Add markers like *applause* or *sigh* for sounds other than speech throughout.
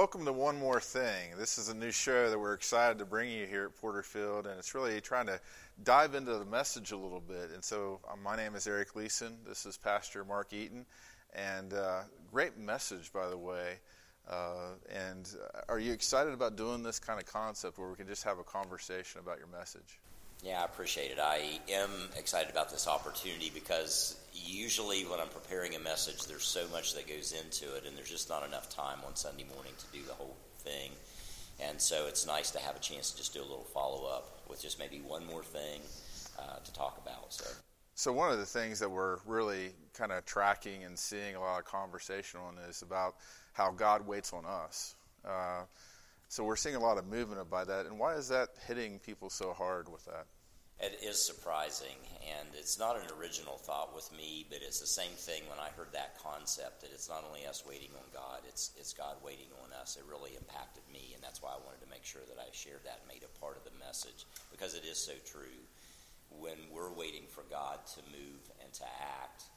welcome to One More Thing. This is a new show that we're excited to bring you here at Porterfield, and it's really trying to dive into the message a little bit. And so, uh, my name is Eric Leeson. This is Pastor Mark Eaton, and uh, great message, by the way. Uh, and uh, are you excited about doing this kind of concept where we can just have a conversation about your message? Yeah, I appreciate it. I am excited about this opportunity because usually when I'm preparing a message, there's so much that goes into it, and there's just not enough time on Sunday morning to do the whole thing. And so it's nice to have a chance to just do a little follow up with just maybe one more thing uh, to talk about. So. So one of the things that we're really kind of tracking and seeing a lot of conversation on is about how God waits on us. Uh, so we're seeing a lot of movement by that. And why is that hitting people so hard with that? It is surprising, and it's not an original thought with me, but it's the same thing when I heard that concept that it's not only us waiting on God, it's, it's God waiting on us. It really impacted me, and that's why I wanted to make sure that I shared that and made it part of the message because it is so true. When we're waiting for God to move and to act,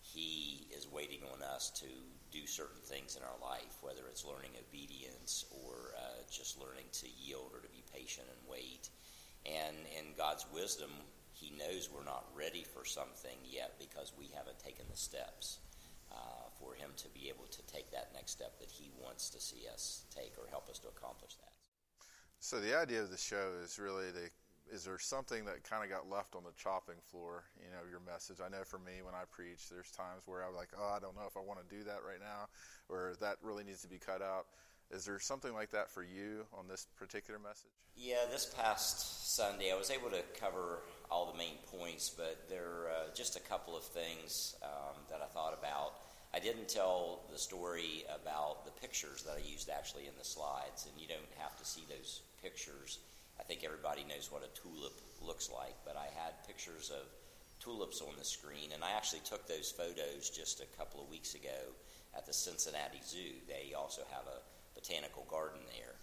He is waiting on us to do certain things in our life, whether it's learning obedience or uh, just learning to yield or to be patient and wait. And in God's wisdom, He knows we're not ready for something yet because we haven't taken the steps uh, for Him to be able to take that next step that He wants to see us take or help us to accomplish that. So the idea of the show is really to is there something that kind of got left on the chopping floor you know your message i know for me when i preach there's times where i'm like oh i don't know if i want to do that right now or that really needs to be cut out is there something like that for you on this particular message? Yeah, this past Sunday I was able to cover all the main points, but there are uh, just a couple of things um, that I thought about. I didn't tell the story about the pictures that I used actually in the slides, and you don't have to see those pictures. I think everybody knows what a tulip looks like, but I had pictures of tulips on the screen, and I actually took those photos just a couple of weeks ago at the Cincinnati Zoo. They also have a botanical garden there.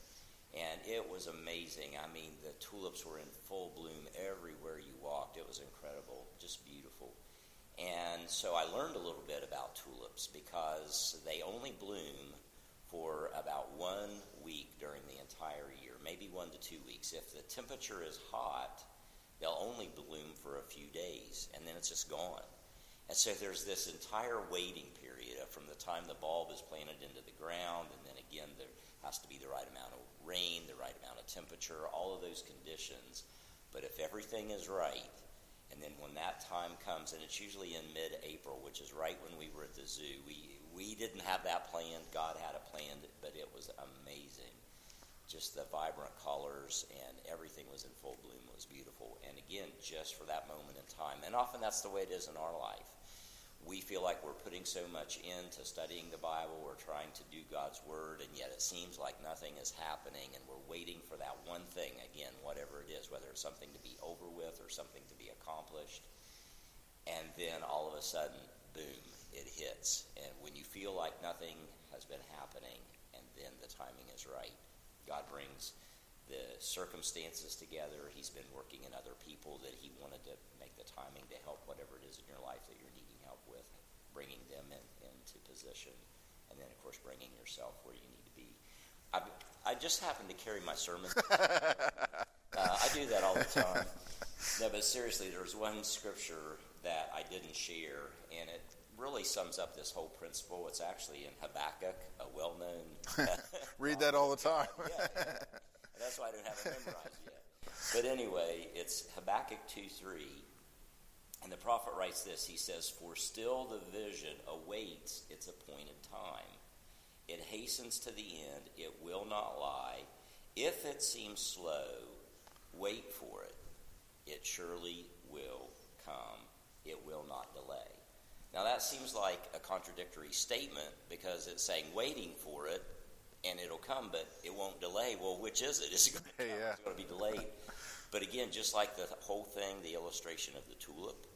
And it was amazing. I mean, the tulips were in full bloom everywhere you walked. It was incredible, just beautiful. And so I learned a little bit about tulips because they only bloom for about one week during the entire year, maybe one to two weeks. If the temperature is hot, they'll only bloom for a few days, and then it's just gone. And so there's this entire waiting period from the time the bulb is planted into the ground, and then again, there has to be the right amount of rain, the right amount of temperature, all of those conditions. But if everything is right, and then when that time comes, and it's usually in mid-April, which is right when we were at the zoo, we we didn't have that planned. God had it planned, but it was amazing. Just the vibrant colors and everything was in full bloom. It was beautiful. And again, just for that moment in time. And often that's the way it is in our life we feel like we're putting so much into studying the Bible, we're trying to do God's Word, and yet it seems like nothing is happening, and we're waiting for that one thing, again, whatever it is, whether it's something to be over with or something to be accomplished. And then all of a sudden, boom, it hits. And when you feel like nothing has been happening, and then the timing is right, God brings the circumstances together. He's been working in other people that He wanted to make the timing to help whatever it is in your life that you're needing help with, bringing them in, into position, and then, of course, bringing yourself where you need to be. I, I just happen to carry my sermon. *laughs* uh, I do that all the time. No, but seriously, there's one scripture that I didn't share, and it really sums up this whole principle. It's actually in Habakkuk, a well known. *laughs* Uh, *laughs* Read that all the time. yeah, *laughs* yeah. That's why I don't have it memorized yet. But anyway, it's Habakkuk 2 3. And the prophet writes this he says, For still the vision awaits its appointed time. It hastens to the end, it will not lie. If it seems slow, wait for it. It surely will come, it will not delay. Now that seems like a contradictory statement because it's saying waiting for it and it'll come, but it won't delay. Well, which is it? *laughs* Is it going to, yeah. It's going to be delayed? But again, just like the whole thing, the illustration of the tulip,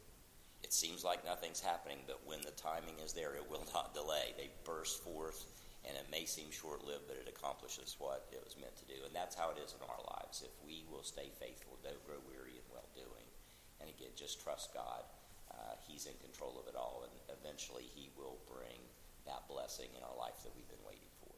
it seems like nothing's happening, but when the timing is there, it will *laughs* not delay. They burst forth, and it may seem short lived, but it accomplishes what it was meant to do. And that's how it is in our lives. If we will stay faithful, don't grow weary in well doing, and again, just trust God. Uh, he's in control of it all, and eventually He will bring that blessing in our life that we've been waiting for.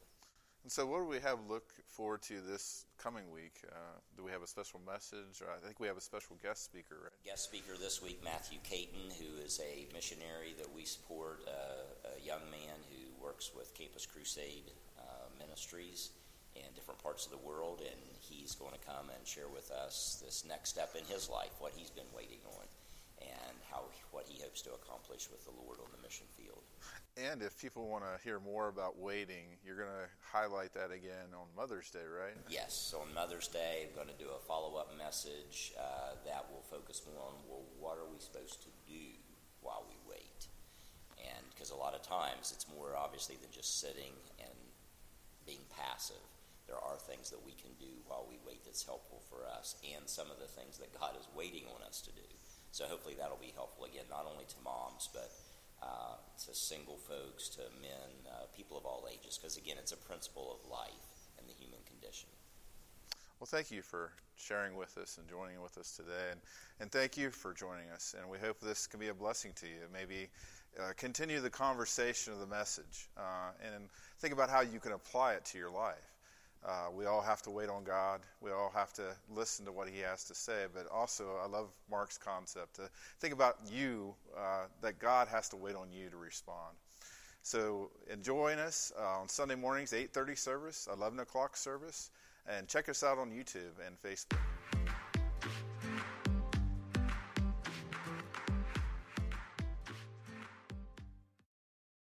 And so, what do we have look forward to this coming week? Uh, do we have a special message? I think we have a special guest speaker, right? Guest speaker this week, Matthew Caton, who is a missionary that we support, uh, a young man who works with Campus Crusade uh, Ministries in different parts of the world, and he's going to come and share with us this next step in his life, what he's been waiting on, how what he hopes to accomplish with the Lord on the mission field. And if people want to hear more about waiting, you're going to highlight that again on Mother's Day, right? Yes, on Mother's Day, I'm going to do a follow up message uh, that will focus more on well, what are we supposed to do while we wait? And because a lot of times it's more obviously than just sitting and being passive. There are things that we can do while we wait that's helpful for us, and some of the things that God is waiting on us to do. So hopefully that'll be helpful again, not only to moms, but uh, to single folks, to men, uh, people of all ages, because again, it's a principle of life and the human condition. Well, thank you for sharing with us and joining with us today. And, and thank you for joining us. And we hope this can be a blessing to you. Maybe uh, continue the conversation of the message uh, and think about how you can apply it to your life. Uh, we all have to wait on God. We all have to listen to what He has to say. But also, I love Mark's concept to think about you, uh, that God has to wait on you to respond. So, join us uh, on Sunday mornings, 8:30 service, 11 o'clock service, and check us out on YouTube and Facebook.